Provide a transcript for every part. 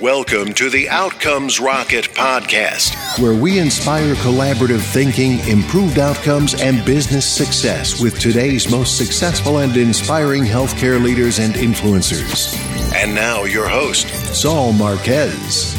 Welcome to the Outcomes Rocket podcast, where we inspire collaborative thinking, improved outcomes, and business success with today's most successful and inspiring healthcare leaders and influencers. And now, your host, Saul Marquez.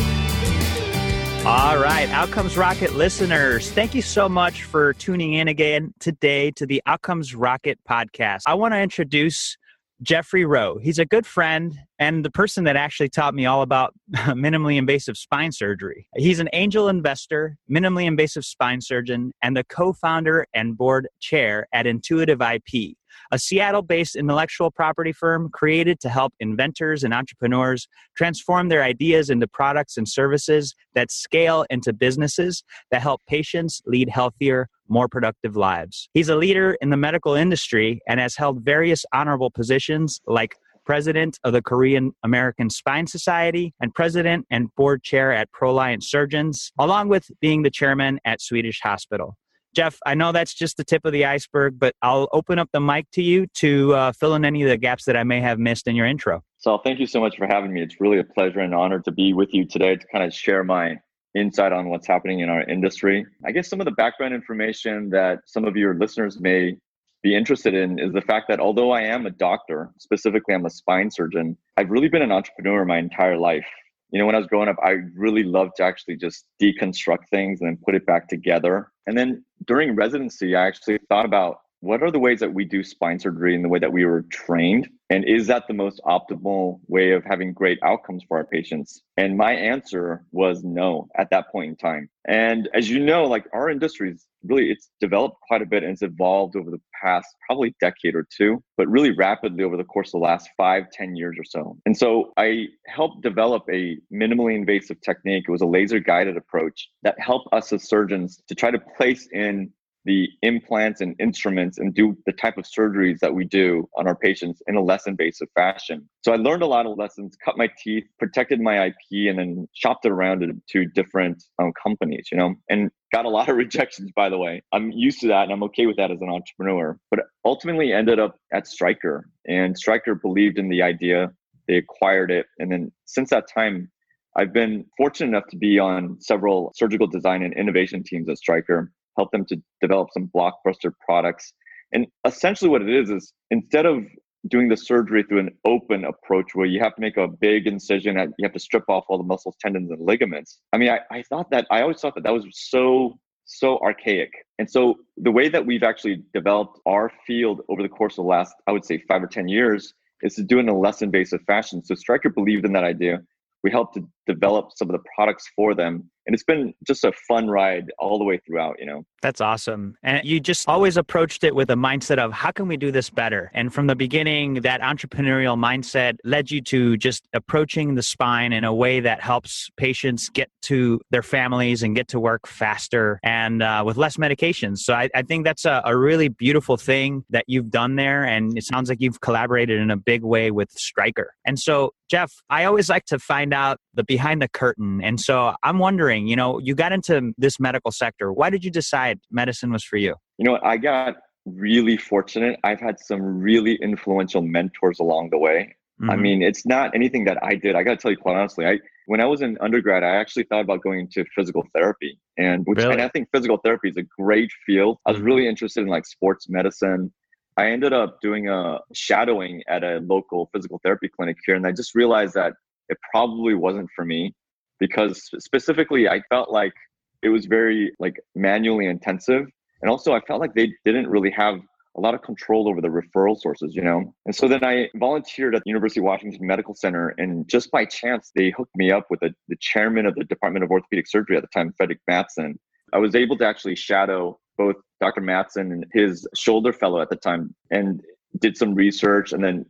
All right, Outcomes Rocket listeners, thank you so much for tuning in again today to the Outcomes Rocket podcast. I want to introduce Jeffrey Roh. He's a good friend and the person that actually taught me all about minimally invasive spine surgery. He's an angel investor, minimally invasive spine surgeon, and the co founder and board chair at Intuitive IP, a Seattle based intellectual property firm created to help inventors and entrepreneurs transform their ideas into products and services that scale into businesses that help patients lead healthier, more productive lives. He's a leader in the medical industry and has held various honorable positions like president of the Korean American Spine Society and president and board chair at Proliance Surgeons, along with being the chairman at Swedish Hospital. Jeff, I know that's just the tip of the iceberg, but I'll open up the mic to you to uh, fill in any of the gaps that I may have missed in your intro. So, thank you so much for having me. It's really a pleasure and honor to be with you today to kind of share my insight on what's happening in our industry. I guess some of the background information that some of your listeners may be interested in is the fact that although I am a doctor, specifically I'm a spine surgeon, I've really been an entrepreneur my entire life you know, when I was growing up, I really loved to actually just deconstruct things and then put it back together. And then during residency, I actually thought about what are the ways that we do spine surgery in the way that we were trained? And is that the most optimal way of having great outcomes for our patients? And my answer was no at that point in time. And as you know, like our industry is really it's developed quite a bit and it's evolved over the past probably decade or two but really rapidly over the course of the last five ten years or so and so i helped develop a minimally invasive technique it was a laser guided approach that helped us as surgeons to try to place in the implants and instruments and do the type of surgeries that we do on our patients in a less invasive fashion. So I learned a lot of lessons, cut my teeth, protected my IP, and then shopped it around to different um, companies, you know, and got a lot of rejections, by the way. I'm used to that and I'm okay with that as an entrepreneur. But ultimately ended up at Stryker, and Stryker believed in the idea. They acquired it. And then since that time, I've been fortunate enough to be on several surgical design and innovation teams at Stryker help them to develop some blockbuster products. And essentially, what it is is instead of doing the surgery through an open approach where you have to make a big incision and you have to strip off all the muscles, tendons, and ligaments. I mean, I, I thought that I always thought that that was so so archaic. And so the way that we've actually developed our field over the course of the last, I would say, five or 10 years is to do it in a less invasive fashion. So Stryker believed in that idea. We helped to develop some of the products for them. And it's been just a fun ride all the way throughout you know? That's awesome. And you just always approached it with a mindset of how can we do this better? And from the beginning that entrepreneurial mindset led you to just approaching the spine in a way that helps patients get to their families and get to work faster and uh, with less medications. So I, I think that's a, a really beautiful thing that you've done there and it sounds like you've collaborated in a big way with Stryker. And so jeff i always like to find out the behind the curtain. And so I'm wondering, you know, you got into this medical sector. Why did you decide medicine was for you? You know, I got really fortunate. I've had some really influential mentors along the way. Mm-hmm. I mean, it's not anything that I did. I got to tell you quite honestly, I when I was in undergrad, I actually thought about going into physical therapy, and which really? and I think physical therapy is a great field. I was mm-hmm. really interested in like sports medicine. I ended up doing a shadowing at a local physical therapy clinic here, and I just realized that it probably wasn't for me because specifically I felt like it was very like manually intensive. And also I felt like they didn't really have a lot of control over the referral sources, you know? And so then I volunteered at the University of Washington Medical Center. And just by chance, they hooked me up with the, the chairman of the Department of Orthopedic Surgery at the time, Frederick Matsen. I was able to actually shadow both Dr. Matsen and his shoulder fellow at the time and did some research and then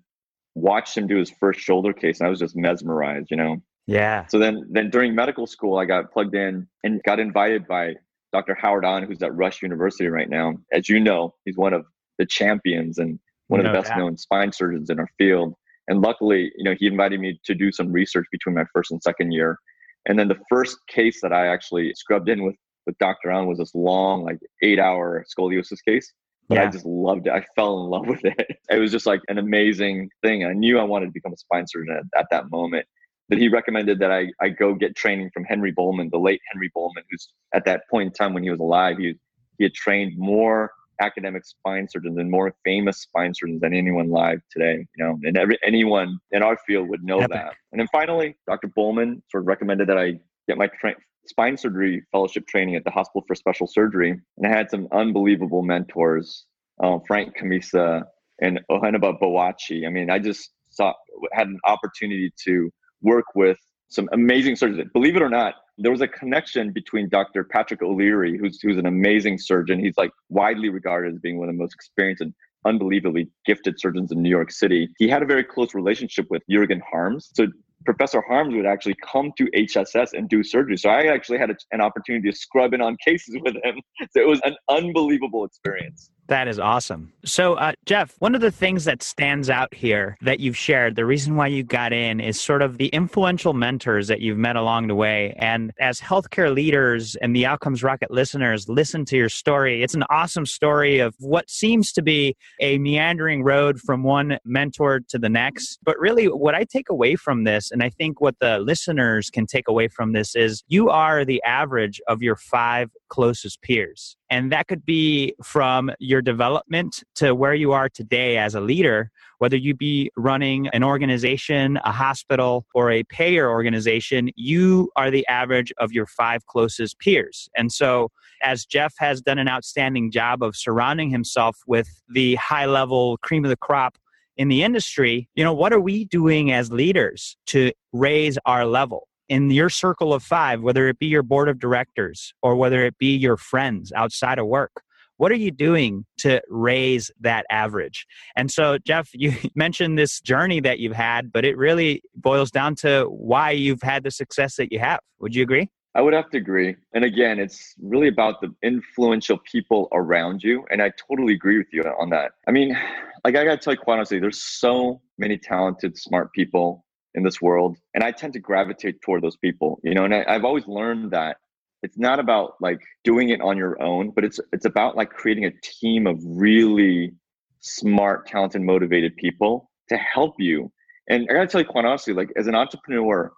watched him do his first shoulder case and I was just mesmerized, you know. Yeah. So then then during medical school I got plugged in and got invited by Dr. Howard An, who's at Rush University right now. As you know, he's one of the champions and one no of the best doubt. known spine surgeons in our field. And luckily, you know, he invited me to do some research between my first and second year. And then the first case that I actually scrubbed in with with Dr. An was this long, like eight hour scoliosis case but yeah. I just loved it. I fell in love with it. It was just like an amazing thing. I knew I wanted to become a spine surgeon at, at that moment. that he recommended that I, I go get training from Henry Bohlman, the late Henry Bohlman, who's at that point in time when he was alive, he, he had trained more academic spine surgeons and more famous spine surgeons than anyone live today. You know, and every anyone in our field would know Epic. that. And then finally, Dr. Bohlman sort of recommended that I get my tra- spine surgery fellowship training at the Hospital for Special Surgery, and I had some unbelievable mentors, um, Frank Cammisa and Oheneba Boachie. I mean, I just saw had an opportunity to work with some amazing surgeons. Believe it or not, there was a connection between Dr. Patrick O'Leary, who's who's an amazing surgeon. He's like widely regarded as being one of the most experienced and unbelievably gifted surgeons in New York City. He had a very close relationship with Jurgen Harms. So Professor Harms would actually come to HSS and do surgery. So I actually had a, an opportunity to scrub in on cases with him. So it was an unbelievable experience. That is awesome. So, uh, Jeff, one of the things that stands out here that you've shared, the reason why you got in is sort of the influential mentors that you've met along the way. And as healthcare leaders and the Outcomes Rocket listeners listen to your story, it's an awesome story of what seems to be a meandering road from one mentor to the next. But really, what I take away from this, and I think what the listeners can take away from this, is you are the average of your five closest peers. And that could be from your development to where you are today as a leader, whether you be running an organization, a hospital, or a payer organization, you are the average of your five closest peers. And so, as Jeff has done an outstanding job of surrounding himself with the high level cream of the crop in the industry, you know, what are we doing as leaders to raise our level? In your circle of five, whether it be your board of directors or whether it be your friends outside of work, what are you doing to raise that average? And so, Jeff, you mentioned this journey that you've had, but it really boils down to why you've had the success that you have. Would you agree? I would have to agree. And again, it's really about the influential people around you. And I totally agree with you on that. I mean, like I got to tell you quite honestly, there's so many talented, smart people in this world and i tend to gravitate toward those people you know and I, i've always learned that it's not about like doing it on your own but it's it's about like creating a team of really smart talented motivated people to help you. And i gotta tell you quite honestly like as an entrepreneur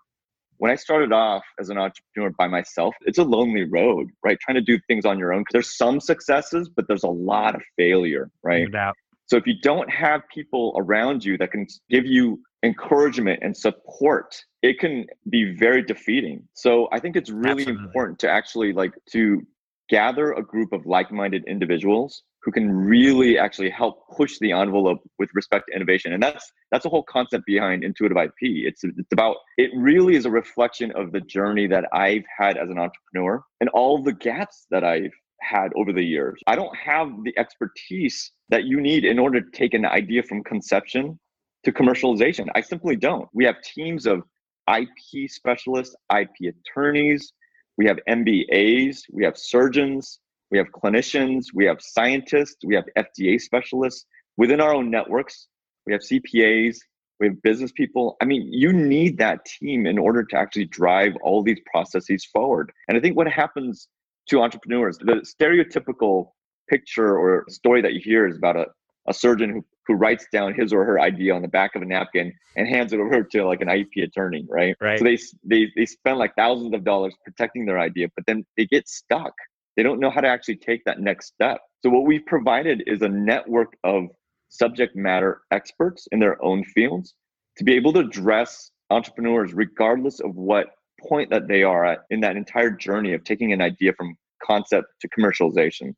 when i started off as an entrepreneur by myself it's a lonely road right? Trying to do things on your own because there's some successes but there's a lot of failure right? No so if you don't have people around you that can give you encouragement and support it can be very defeating. So i think it's really Absolutely. important to actually like to gather a group of like-minded individuals who can really actually help push the envelope with respect to innovation. And that's that's the whole concept behind intuitive ip it's it's about it really is a reflection of the journey that i've had as an entrepreneur and all the gaps that i've had over the years. I don't have the expertise that you need in order to take an idea from conception to commercialization. I simply don't. We have teams of IP specialists, IP attorneys, we have MBAs, we have surgeons, we have clinicians, we have scientists, we have FDA specialists within our own networks. We have CPAs, we have business people. I mean, you need that team in order to actually drive all these processes forward. And I think what happens to entrepreneurs, the stereotypical picture or story that you hear is about a, a surgeon who who writes down his or her idea on the back of a napkin and hands it over to like an IP attorney, right? Right. So they they they spend like thousands of dollars protecting their idea, but then they get stuck. They don't know how to actually take that next step. So what we've provided is a network of subject matter experts in their own fields to be able to address entrepreneurs regardless of what point that they are at in that entire journey of taking an idea from concept to commercialization.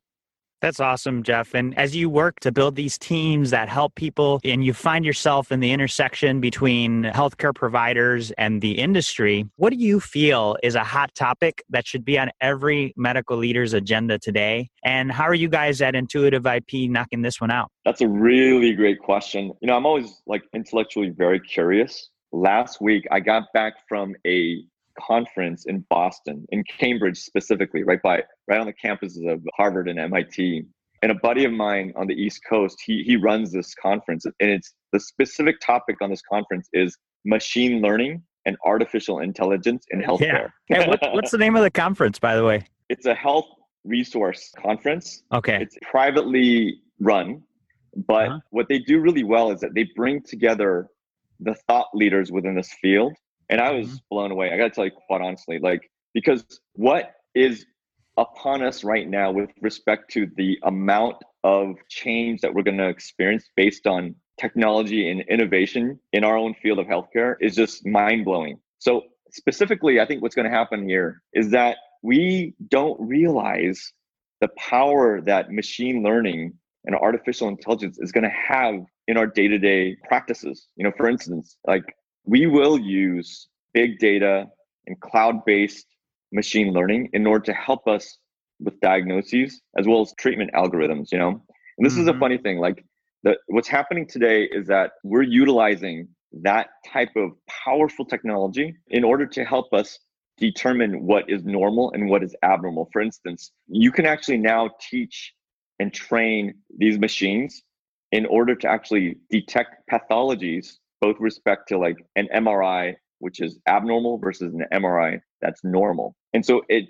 That's awesome, Jeff. And as you work to build these teams that help people and you find yourself in the intersection between healthcare providers and the industry, what do you feel is a hot topic that should be on every medical leader's agenda today? And how are you guys at Intuitive IP knocking this one out? That's a really great question. You know, I'm always like intellectually very curious. Last week, I got back from a conference in Boston, in Cambridge specifically, right by right on the campuses of Harvard and MIT. And a buddy of mine on the East Coast, he he runs this conference, and it's the specific topic on this conference is machine learning and artificial intelligence in healthcare. Yeah. Hey, what, what's the name of the conference, by the way? It's a health resource conference. Okay. It's privately run, but uh-huh. what they do really well is that they bring together the thought leaders within this field And I was mm-hmm. blown away. I got to tell you quite honestly, like, because what is upon us right now with respect to the amount of change that we're going to experience based on technology and innovation in our own field of healthcare is just mind blowing. So, specifically, I think what's going to happen here is that we don't realize the power that machine learning and artificial intelligence is going to have in our day-to-day practices you know for instance like we will use big data and cloud-based machine learning in order to help us with diagnoses as well as treatment algorithms you know and this mm-hmm. is a mm-hmm. funny thing like the, what's happening today is that we're utilizing that type of powerful technology in order to help us determine what is normal and what is abnormal for instance you can actually now teach and train these machines in order to actually detect pathologies, both respect to like an MRI, which is abnormal, versus an MRI that's normal. And so it,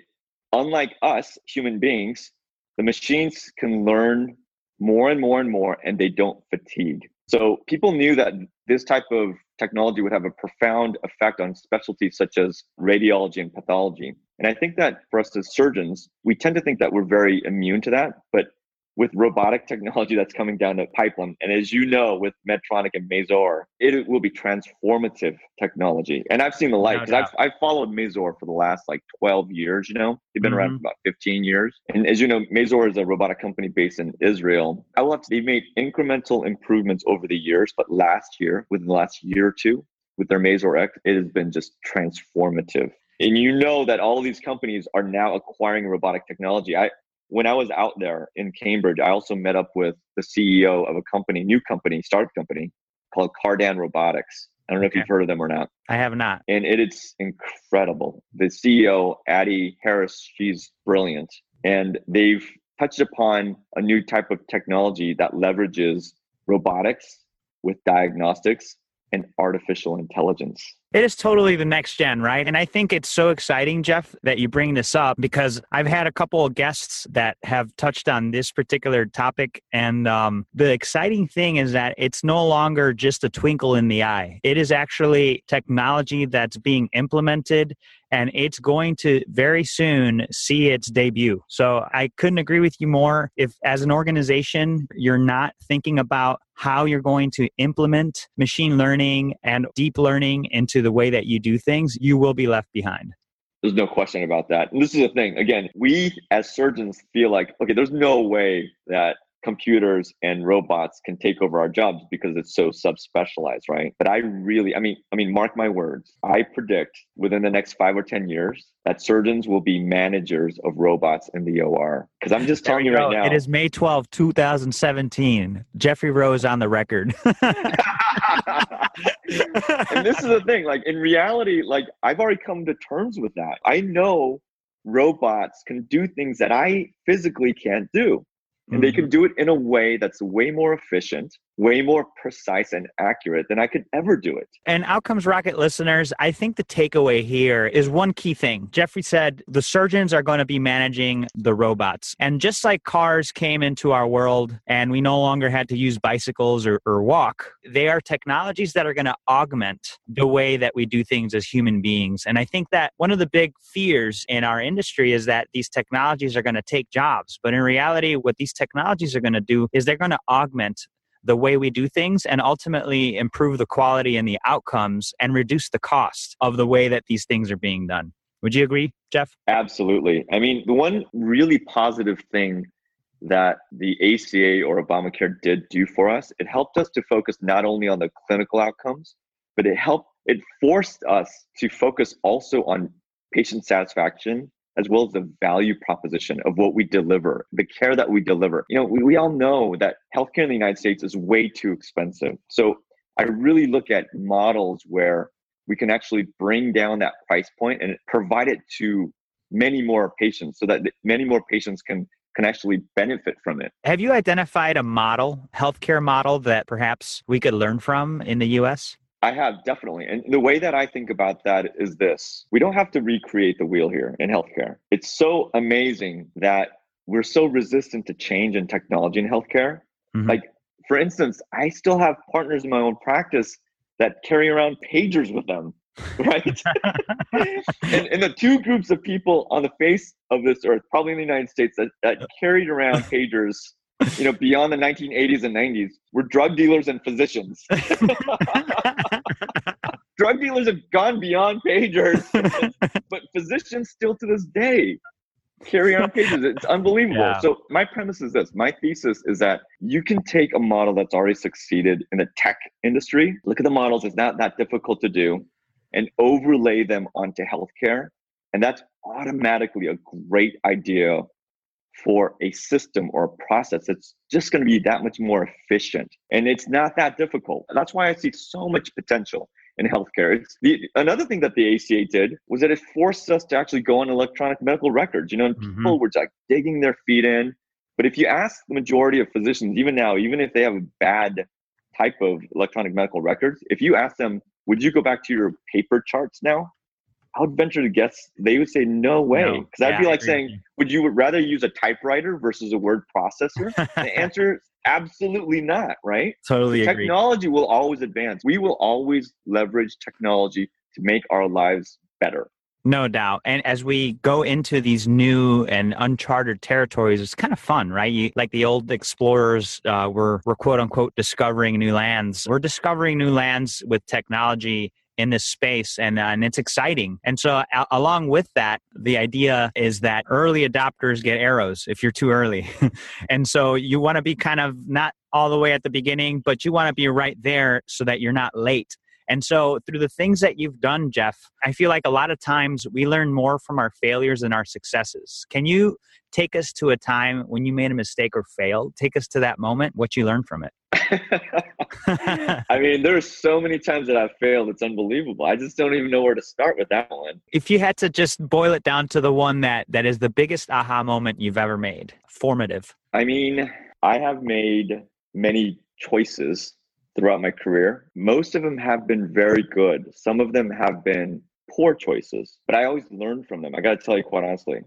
unlike us human beings, the machines can learn more and more and more, and they don't fatigue. So people knew that this type of technology would have a profound effect on specialties such as radiology and pathology. And I think that for us as surgeons, we tend to think that we're very immune to that. But with robotic technology that's coming down the pipeline. And as you know, with Medtronic and Mazor, it will be transformative technology. And I've seen the light because no I've, I've followed Mazor for the last like 12 years, you know, they've been mm-hmm. around for about 15 years. And as you know, Mazor is a robotic company based in Israel. I love they've made incremental improvements over the years, but last year, within the last year or two, with their Mazor X, it has been just transformative. And you know that all these companies are now acquiring robotic technology. I, when I was out there in Cambridge, I also met up with the CEO of a company, new company, startup company called Cardan Robotics. I don't know okay. if you've heard of them or not. I have not. And it, it's incredible. The CEO, Addie Harris, she's brilliant. And they've touched upon a new type of technology that leverages robotics with diagnostics and artificial intelligence. It is totally the next gen, right? And I think it's so exciting, Jeff, that you bring this up because I've had a couple of guests that have touched on this particular topic. And um, the exciting thing is that it's no longer just a twinkle in the eye, it is actually technology that's being implemented and it's going to very soon see its debut. So I couldn't agree with you more. If, as an organization, you're not thinking about how you're going to implement machine learning and deep learning into the way that you do things, you will be left behind. There's no question about that. And this is the thing. Again, we as surgeons feel like, okay, there's no way that computers and robots can take over our jobs because it's so subspecialized, right? But I really, I mean, I mean, mark my words. I predict within the next five or ten years that surgeons will be managers of robots in the OR. Because I'm just telling you, right now. It is May 12, 2017. Jeffrey Roh is on the record. and this is the thing, like in reality, like I've already come to terms with that. I know robots can do things that I physically can't do. And they can mm-hmm. do it in a way that's way more efficient, way more precise and accurate than I could ever do it. And Outcomes Rocket listeners, I think the takeaway here is one key thing. Jeffrey said the surgeons are going to be managing the robots. And just like cars came into our world and we no longer had to use bicycles or, or walk, they are technologies that are going to augment the way that we do things as human beings. And I think that one of the big fears in our industry is that these technologies are going to take jobs. But in reality, what these technologies are going to do is they're going to augment the way we do things and ultimately improve the quality and the outcomes and reduce the cost of the way that these things are being done. Would you agree, Jeff? Absolutely. I mean, the one really positive thing that the ACA or Obamacare did do for us, it helped us to focus not only on the clinical outcomes, but it helped, it forced us to focus also on patient satisfaction as well as the value proposition of what we deliver, the care that we deliver. You know, we, we all know that healthcare in the United States is way too expensive. So I really look at models where we can actually bring down that price point and provide it to many more patients so that many more patients can can actually benefit from it. Have you identified a model, healthcare model that perhaps we could learn from in the US? I have definitely. And the way that I think about that is this we don't have to recreate the wheel here in healthcare. It's so amazing that we're so resistant to change and technology in healthcare. Mm-hmm. Like, for instance, I still have partners in my own practice that carry around pagers with them right? and, and, the two groups of people on the face of this earth, probably in the United States, that, that carried around pagers, you know, beyond the 1980s and 90s, were drug dealers and physicians. drug dealers have gone beyond pagers, but physicians still to this day carry on pages. It's unbelievable. Yeah. So my premise is this. My thesis is that you can take a model that's already succeeded in the tech industry. Look at the models. It's not that difficult to do and overlay them onto healthcare. And that's automatically a great idea for a system or a process that's just going to be that much more efficient. And it's not that difficult. That's why I see so much potential in healthcare. It's the, another thing that the ACA did was that it forced us to actually go on electronic medical records. You know, mm-hmm. people were like digging their feet in. But if you ask the majority of physicians, even now, even if they have a bad type of electronic medical records, if you ask them, would you go back to your paper charts now? I would venture to guess they would say no way. Because no. that'd yeah, be like saying, would you rather use a typewriter versus a word processor? the answer Absolutely not, right? Totally Technology will always advance. We will always leverage technology to make our lives better. No doubt. And as we go into these new and uncharted territories, it's kind of fun, right? You, like the old explorers uh, were, were quote unquote discovering new lands. We're discovering new lands with technology in this space and, uh, and it's exciting. And so a- along with that, the idea is that early adopters get arrows if you're too early. and so you want to be kind of not all the way at the beginning, but you want to be right there so that you're not late. And so, through the things that you've done, Jeff, I feel like a lot of times we learn more from our failures than our successes. Can you take us to a time when you made a mistake or failed? Take us to that moment, what you learned from it. I mean, there's so many times that I've failed. It's unbelievable. I just don't even know where to start with that one. If you had to just boil it down to the one that that is the biggest aha moment you've ever made, formative. I mean, I have made many choices throughout my career. Most of them have been very good. Some of them have been poor choices, but I always learn from them. I got to tell you quite honestly.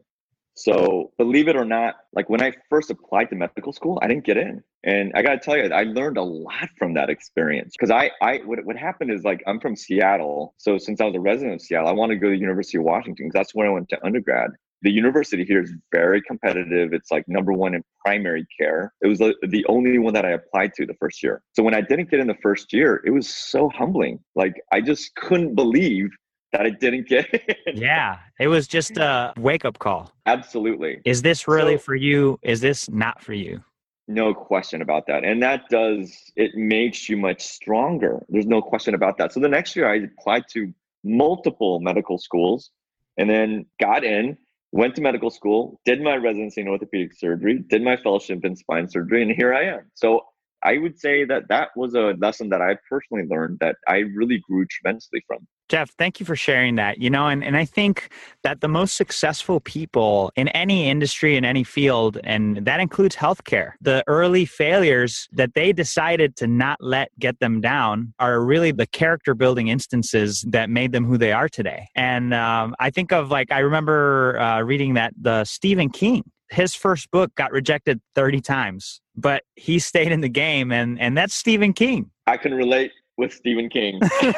So believe it or not, like when I first applied to medical school, I didn't get in. And I got to tell you, I learned a lot from that experience because I, I, what, what happened is like, I'm from Seattle. So since I was a resident of Seattle, I wanted to go to the University of Washington because that's where I went to undergrad. The university here is very competitive. It's like number one in primary care. It was uh, the only one that I applied to the first year. So when I didn't get in the first year, it was so humbling. Like I just couldn't believe that I didn't get. Yeah, it was just a wake up call. Absolutely. Is this really so, for you? Is this not for you? No question about that. And that does, it makes you much stronger. There's no question about that. So the next year I applied to multiple medical schools and then got in, went to medical school, did my residency in orthopedic surgery, did my fellowship in spine surgery, and here I am. So I would say that that was a lesson that I personally learned that I really grew tremendously from. Jeff, thank you for sharing that. You know, and, and I think that the most successful people in any industry, in any field, and that includes healthcare, the early failures that they decided to not let get them down are really the character building instances that made them who they are today. And um, I think of like, I remember uh, reading that the Stephen King, his first book got rejected 30 times, but he stayed in the game, and, and that's Stephen King. I can relate with Stephen King.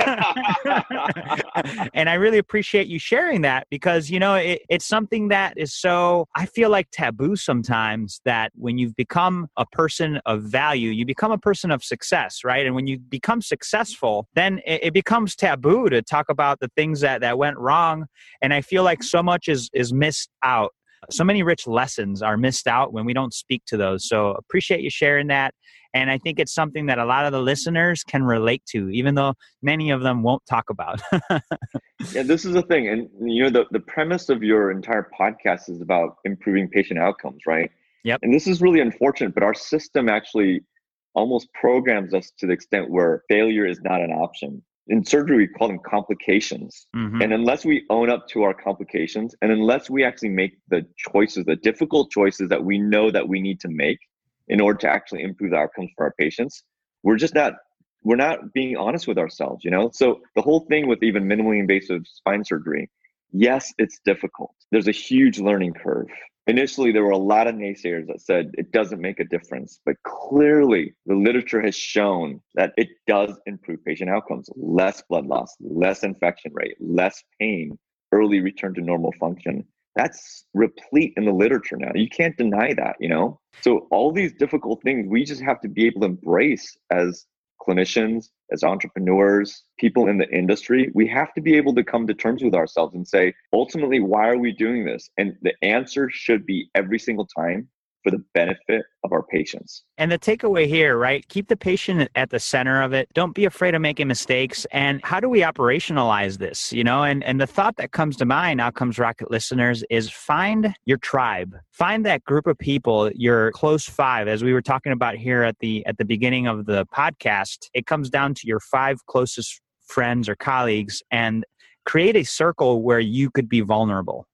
and I really appreciate you sharing that because, you know, it, it's something that is so, I feel like taboo sometimes that when you've become a person of value, you become a person of success, right? And when you become successful, then it, it becomes taboo to talk about the things that, that went wrong. And I feel like so much is, is missed out so many rich lessons are missed out when we don't speak to those. So appreciate you sharing that. And I think it's something that a lot of the listeners can relate to, even though many of them won't talk about. yeah, this is the thing. And you know, the, the premise of your entire podcast is about improving patient outcomes, right? Yep. And this is really unfortunate, but our system actually almost programs us to the extent where failure is not an option in surgery we call them complications. Mm-hmm. and unless we own up to our complications and unless we actually make the choices the difficult choices that we know that we need to make in order to actually improve the outcomes for our patients we're just not we're not being honest with ourselves you know? So the whole thing with even minimally invasive spine surgery yes it's difficult. There's a huge learning curve initially there were a lot of naysayers that said it doesn't make a difference but clearly the literature has shown that it does improve patient outcomes. Less blood loss less infection rate less pain early return to normal function. That's replete in the literature now. You can't deny that you know? So all these difficult things we just have to be able to embrace as clinicians, as entrepreneurs, people in the industry, we have to be able to come to terms with ourselves and say, ultimately, why are we doing this? And the answer should be every single time for the benefit of our patients. And the takeaway here, right? Keep the patient at the center of it. Don't be afraid of making mistakes. And how do we operationalize this? You know, and, and the thought that comes to mind, Outcomes Rocket listeners, is find your tribe. Find that group of people, your close five, as we were talking about here at the at the beginning of the podcast. It comes down to your five closest friends or colleagues and create a circle where you could be vulnerable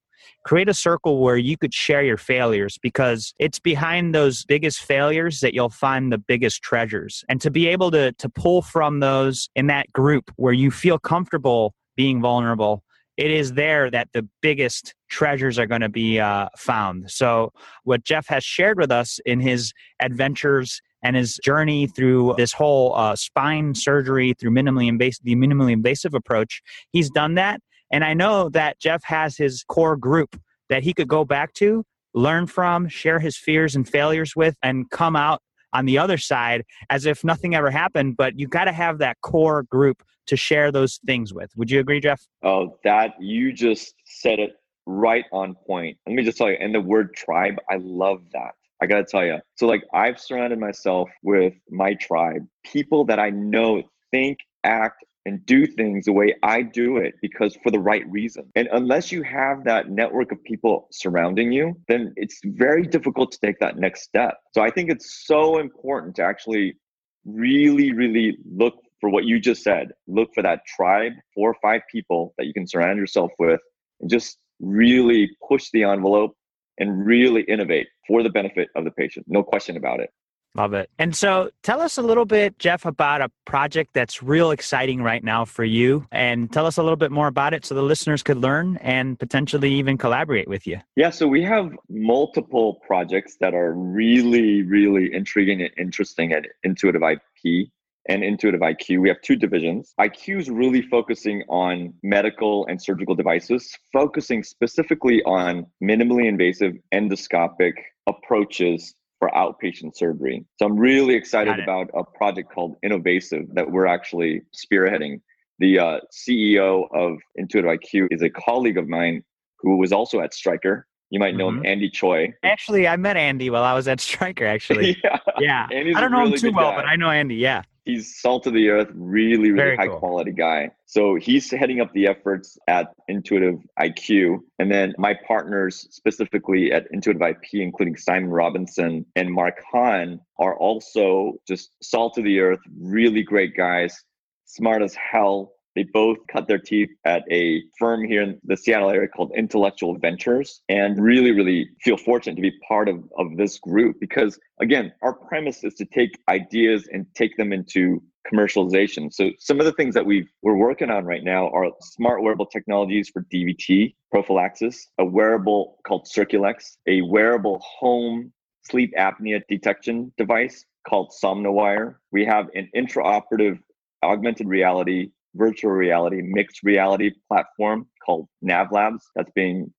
create a circle where you could share your failures because it's behind those biggest failures that you'll find the biggest treasures. And to be able to, to pull from those in that group where you feel comfortable being vulnerable, it is there that the biggest treasures are going to be uh, found. So, what Jeff has shared with us in his adventures and his journey through this whole uh, spine surgery through minimally invasive, the minimally invasive approach, he's done that and I know that Jeff has his core group that he could go back to, learn from, share his fears and failures with, and come out on the other side as if nothing ever happened. But you got to have that core group to share those things with. Would you agree, Jeff? Oh, that you just said it right on point. Let me just tell you, and the word tribe, I love that. I got to tell you. So, like, I've surrounded myself with my tribe, people that I know think, act, and do things the way I do it because for the right reason. And unless you have that network of people surrounding you, then it's very difficult to take that next step. So I think it's so important to actually really, really look for what you just said. Look for that tribe, four or five people that you can surround yourself with and just really push the envelope and really innovate for the benefit of the patient. No question about it. Love it. And so tell us a little bit, Jeff, about a project that's real exciting right now for you. And tell us a little bit more about it so the listeners could learn and potentially even collaborate with you. Yeah, so we have multiple projects that are really, really intriguing and interesting at Intuitive IP and Intuitive IQ. We have two divisions. IQ is really focusing on medical and surgical devices, focusing specifically on minimally invasive endoscopic approaches for outpatient surgery. So I'm really excited about a project called Innovasive that we're actually spearheading. The uh, CEO of Intuitive IQ is a colleague of mine who was also at Stryker. You might know mm-hmm. him, Andy Choi. Actually, I met Andy while I was at Stryker. Actually, yeah, yeah. I don't know really him too well, guy. but I know Andy. Yeah, he's salt of the earth, really, really Very high cool. quality guy. So he's heading up the efforts at Intuitive IQ. And then my partners, specifically at Intuitive IP, including Simon Robinson and Mark Hahn, are also just salt of the earth, really great guys, smart as hell, they both cut their teeth at a firm here in the Seattle area called Intellectual Ventures and really, really feel fortunate to be part of, of this group because, again, our premise is to take ideas and take them into commercialization. So some of the things that we we're working on right now are smart wearable technologies for DVT prophylaxis, a wearable called Circulex, a wearable home sleep apnea detection device called Somnowire. We have an intraoperative augmented reality virtual reality, mixed reality platform called NavLabs that's being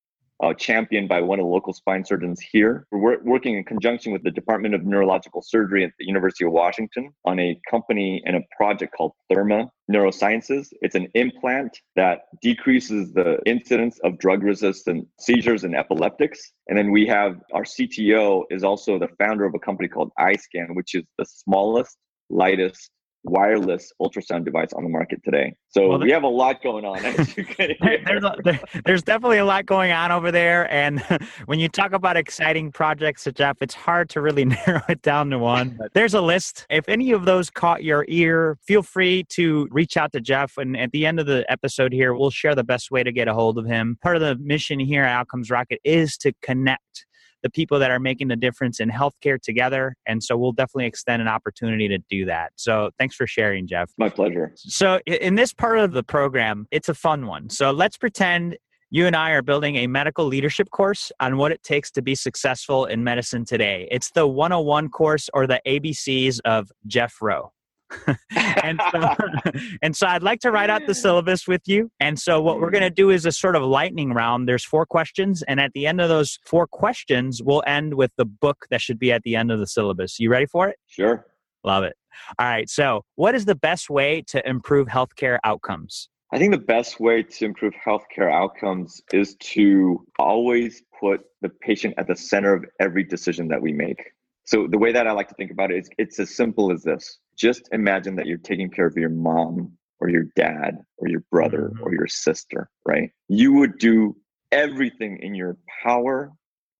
uh, championed by one of the local spine surgeons here. We're working in conjunction with the Department of Neurological Surgery at the University of Washington on a company and a project called Therma Neurosciences. It's an implant that decreases the incidence of drug resistant seizures and epileptics. And then we have our CTO is also the founder of a company called iScan, which is the smallest, lightest wireless ultrasound device on the market today. So well, we have a lot going on. there's, a, there, there's definitely a lot going on over there. And when you talk about exciting projects, Jeff, it's hard to really narrow it down to one. But there's a list. If any of those caught your ear, feel free to reach out to Jeff. And at the end of the episode here, we'll share the best way to get a hold of him. Part of the mission here at Outcomes Rocket is to connect the people that are making the difference in healthcare together. And so we'll definitely extend an opportunity to do that. So thanks for sharing, Jeff. My pleasure. So in this part of the program, it's a fun one. So let's pretend You and I are building a medical leadership course on what it takes to be successful in medicine today. It's the 101 course or the ABCs of Jeff Roh. and so and so I'd like to write out the syllabus with you. And so what we're going to mm-hmm. do is a sort of lightning round. There's four questions and at the end of those four questions we'll end with the book that should be at the end of the syllabus. You ready for it? Sure. Love it. All right. So, what is the best way to improve healthcare outcomes? I think the best way to improve healthcare outcomes is to always put the patient at the center of every decision that we make. So the way that I like to think about it is it's as simple as this. Just imagine that you're taking care of your mom or your dad or your brother mm-hmm. or your sister, right? You would do everything in your power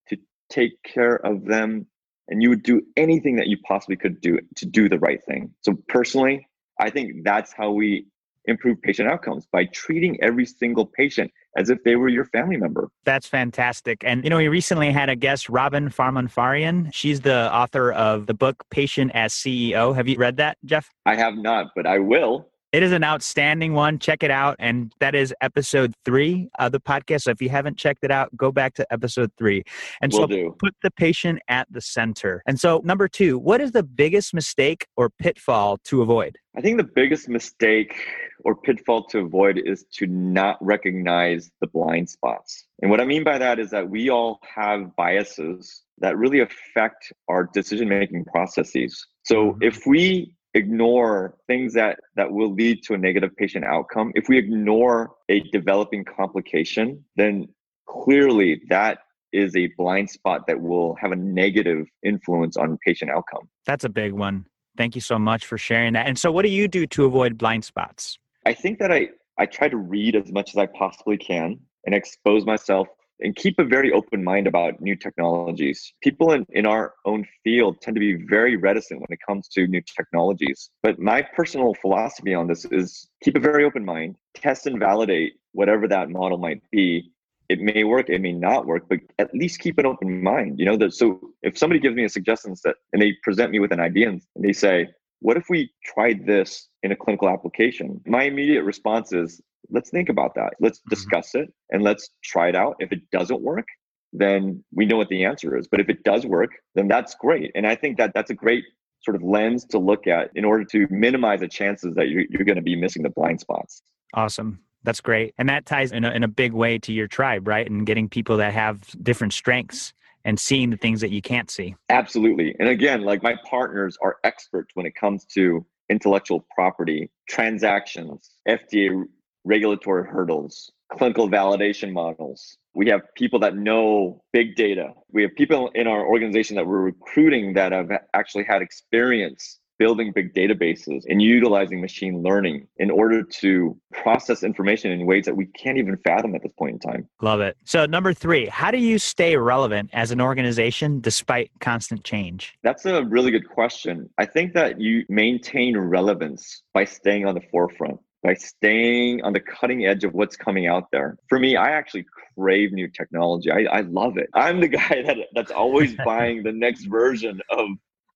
to take care of them and you would do anything that you possibly could do to do the right thing. So personally, I think that's how we improve patient outcomes by treating every single patient as if they were your family member. That's fantastic. And, you know, we recently had a guest, Robin Farmanfarmaian. She's the author of the book Patient as CEO. Have you read that, Jeff? I have not, but I will. It is an outstanding one. Check it out. And that is episode three of the podcast. So if you haven't checked it out, go back to episode three. And Will so do. put the patient at the center. And so, number two, what is the biggest mistake or pitfall to avoid? I think the biggest mistake or pitfall to avoid is to not recognize the blind spots. And what I mean by that is that we all have biases that really affect our decision making processes. So mm-hmm. if we ignore things that that will lead to a negative patient outcome. If we ignore a developing complication then clearly that is a blind spot that will have a negative influence on patient outcome. That's a big one. Thank you so much for sharing that. And so what do you do to avoid blind spots? I think that i i try to read as much as i possibly can and expose myself and keep a very open mind about new technologies. People in, in our own field tend to be very reticent when it comes to new technologies. But my personal philosophy on this is keep a very open mind, test and validate whatever that model might be. It may work, it may not work, but at least keep an open mind. You know, that so if somebody gives me a suggestion that and they present me with an idea and they say, what if we tried this in a clinical application? My immediate response is, let's think about that. Let's mm-hmm. discuss it and let's try it out. If it doesn't work, then we know what the answer is. But if it does work, then that's great. And I think that that's a great sort of lens to look at in order to minimize the chances that you're, you're going to be missing the blind spots. Awesome. That's great. And that ties in a, in a big way to your tribe, right? And getting people that have different strengths and seeing the things that you can't see. Absolutely. And again, like my partners are experts when it comes to intellectual property, transactions, FDA regulatory hurdles, clinical validation models. We have people that know big data. We have people in our organization that we're recruiting that have actually had experience building big databases and utilizing machine learning in order to process information in ways that we can't even fathom at this point in time. Love it. So, number three, how do you stay relevant as an organization despite constant change? That's a really good question. I think that you maintain relevance by staying on the forefront by staying on the cutting edge of what's coming out there. For me, I actually crave new technology. I, I love it. I'm the guy that that's always buying the next version of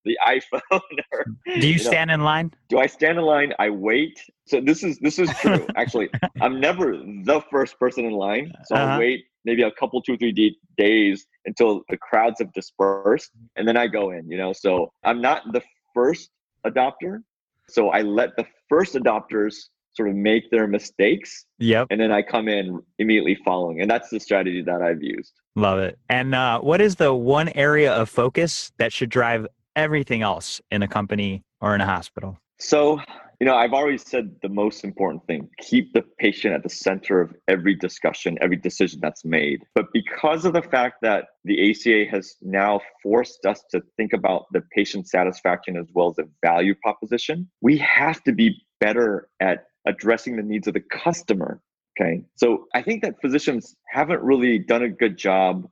the iPhone. Or, do you, you stand know, in line? Do I stand in line? I wait. So this is this is true. Actually, I'm never the first person in line. So uh-huh. I'll wait maybe a couple, two, three d- days until the crowds have dispersed, and then I go in. You know, so I'm not the first adopter. So I let the first adopters sort of make their mistakes. Yep. And then I come in immediately following. And that's the strategy that I've used. Love it. And uh, what is the one area of focus that should drive everything else in a company or in a hospital? So, you know, I've always said the most important thing keep the patient at the center of every discussion, every decision that's made. But because of the fact that the ACA has now forced us to think about the patient satisfaction as well as the value proposition, we have to be better at addressing the needs of the customer. Okay. So I think that physicians haven't really done a good job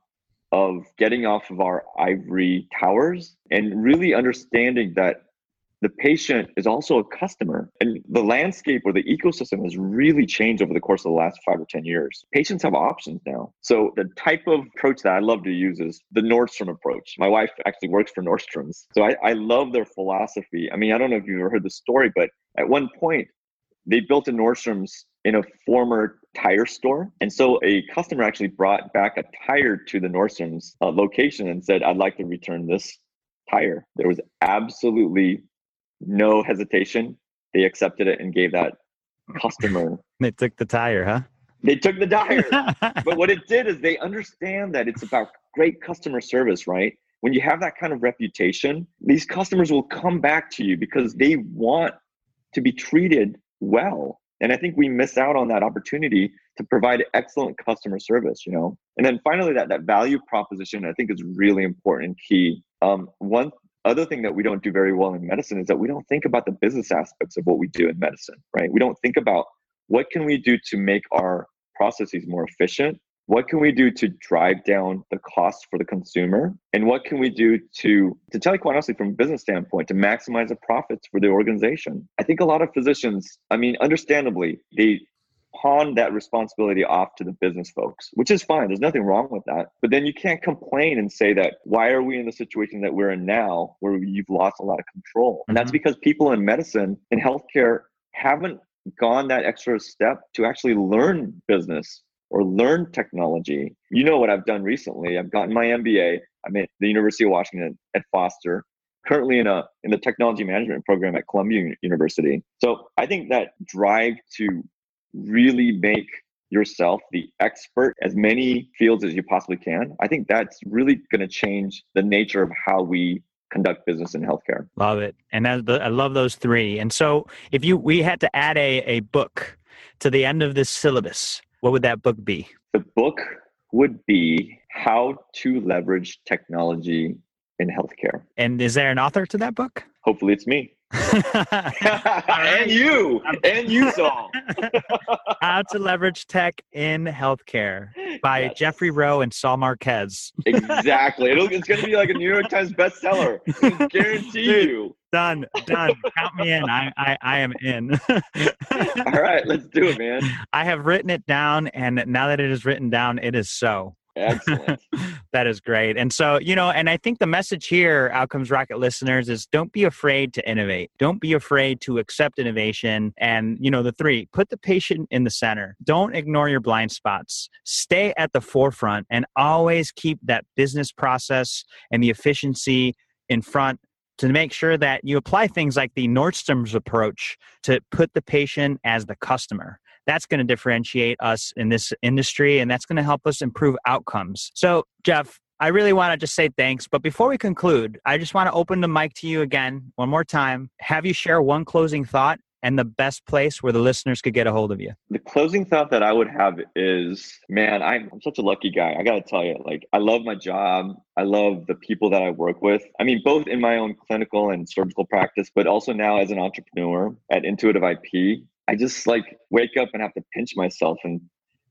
of getting off of our ivory towers and really understanding that the patient is also a customer. And the landscape or the ecosystem has really changed over the course of the last five or 10 years. Patients have options now. So the type of approach that I love to use is the Nordstrom approach. My wife actually works for Nordstrom's. So I, I love their philosophy. I mean, I don't know if you've ever heard the story, but at one point, they built a Nordstrom's in a former tire store. And so a customer actually brought back a tire to the Nordstrom's uh, location and said, I'd like to return this tire. There was absolutely no hesitation. They accepted it and gave that customer. they took the tire, huh? They took the tire. but what it did is they understand that it's about great customer service, right? When you have that kind of reputation, these customers will come back to you because they want to be treated well. And I think we miss out on that opportunity to provide excellent customer service, you know? And then finally, that, that value proposition, I think is really important and key. Um, one other thing that we don't do very well in medicine is that we don't think about the business aspects of what we do in medicine, right? We don't think about what can we do to make our processes more efficient what can we do to drive down the cost for the consumer? And what can we do to to tell you quite honestly from a business standpoint to maximize the profits for the organization? I think a lot of physicians i mean understandably they pawn that responsibility off to the business folks which is fine. There's nothing wrong with that. But then you can't complain and say that why are we in the situation that we're in now where you've lost a lot of control? And that's mm-hmm. because people in medicine and healthcare haven't gone that extra step to actually learn business or learn technology. You know what I've done recently? I've gotten my MBA. I'm at the University of Washington at Foster, currently in a in the technology management program at Columbia University. So I think that drive to really make yourself the expert as many fields as you possibly can. I think that's really going to change the nature of how we conduct business in healthcare. Love it. And I, I love those three. And so if you we had to add a a book to the end of this syllabus, what would that book be? The book would be How to Leverage Technology in Healthcare. And is there an author to that book? Hopefully, it's me. and you, and you, Saul. How to Leverage Tech in Healthcare by yes. Jeffrey Roh and Saul Marquez. exactly. It'll, it's going to be like a New York Times bestseller. I guarantee Dude, you. Done. Done. Count me in. I, I, I am in. All right, let's do it, man. I have written it down, and now that it is written down, it is so. Excellent. that is great. And so, you know, and I think the message here, Outcomes Rocket listeners, is don't be afraid to innovate. Don't be afraid to accept innovation. And, you know, the three, put the patient in the center. Don't ignore your blind spots. Stay at the forefront and always keep that business process and the efficiency in front to make sure that you apply things like the Nordstrom's approach to put the patient as the customer that's going to differentiate us in this industry and that's going to help us improve outcomes. So, Jeff, I really want to just say thanks. But before we conclude, I just want to open the mic to you again one more time. Have you share one closing thought and the best place where the listeners could get a hold of you? The closing thought that I would have is man, I'm, I'm such a lucky guy. I got to tell you, like, I love my job. I love the people that I work with. I mean, both in my own clinical and surgical practice, but also now as an entrepreneur at Intuitive IP. I just like wake up and have to pinch myself and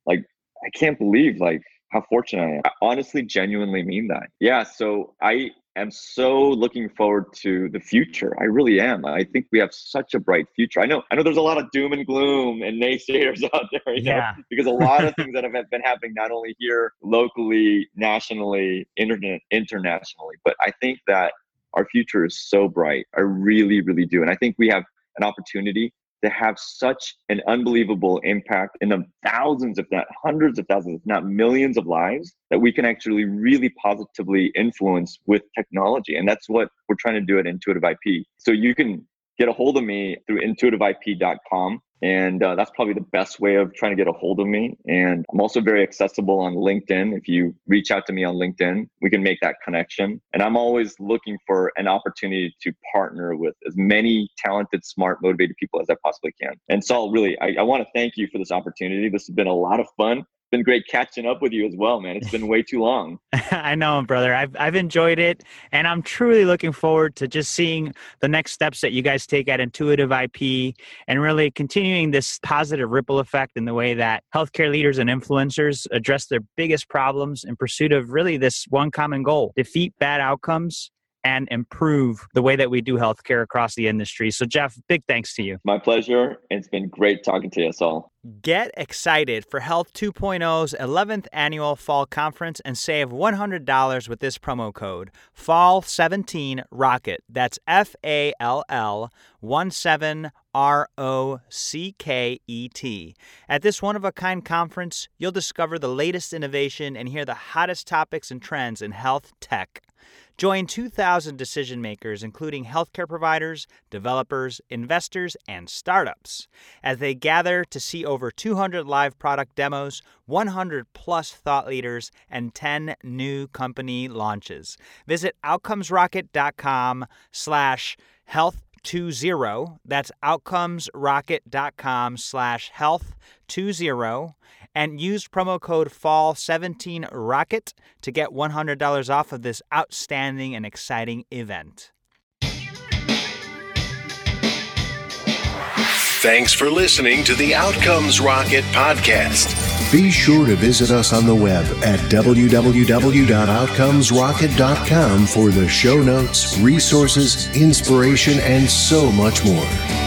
like I can't believe like how fortunate I am. I honestly genuinely mean that. Yeah, so I am so looking forward to the future. I really am. I think we have such a bright future. I know I know there's a lot of doom and gloom and naysayers out there, you yeah. know, because a lot of things that have been happening not only here locally, nationally, internet internationally, but I think that our future is so bright. I really, really do. And I think we have an opportunity to have such an unbelievable impact in the thousands, if not hundreds of thousands, if not millions of lives that we can actually really positively influence with technology. And that's what we're trying to do at Intuitive IP. So you can get a hold of me through intuitiveip.com. And uh, that's probably the best way of trying to get a hold of me. And I'm also very accessible on LinkedIn. If you reach out to me on LinkedIn, we can make that connection. And I'm always looking for an opportunity to partner with as many talented, smart, motivated people as I possibly can. And Saul, really, I, I want to thank you for this opportunity. This has been a lot of fun been great catching up with you as well, man. It's been way too long. I know, brother. I've I've enjoyed it, and I'm truly looking forward to just seeing the next steps that you guys take at Intuitive IP, and really continuing this positive ripple effect in the way that healthcare leaders and influencers address their biggest problems in pursuit of really this one common goal: defeat bad outcomes and improve the way that we do healthcare across the industry. So, Jeff, big thanks to you. My pleasure. It's been great talking to us all. Get excited for Health 2.0's 11th annual fall conference and save $100 with this promo code Fall17 Rocket. That's F A L L 1 7 R O C K E T. At this one of a kind conference, you'll discover the latest innovation and hear the hottest topics and trends in health tech. Join 2,000 decision makers, including healthcare providers, developers, investors, and startups, as they gather to see over 200 live product demos, 100 plus thought leaders, and 10 new company launches. Visit outcomesrocket.com slash health 20 that's outcomesrocket.com slash health 20 and use promo code fall17rocket to get $100 off of this outstanding and exciting event Thanks for listening to the Outcomes Rocket podcast. Be sure to visit us on the web at www.outcomesrocket.com for the show notes, resources, inspiration, and so much more.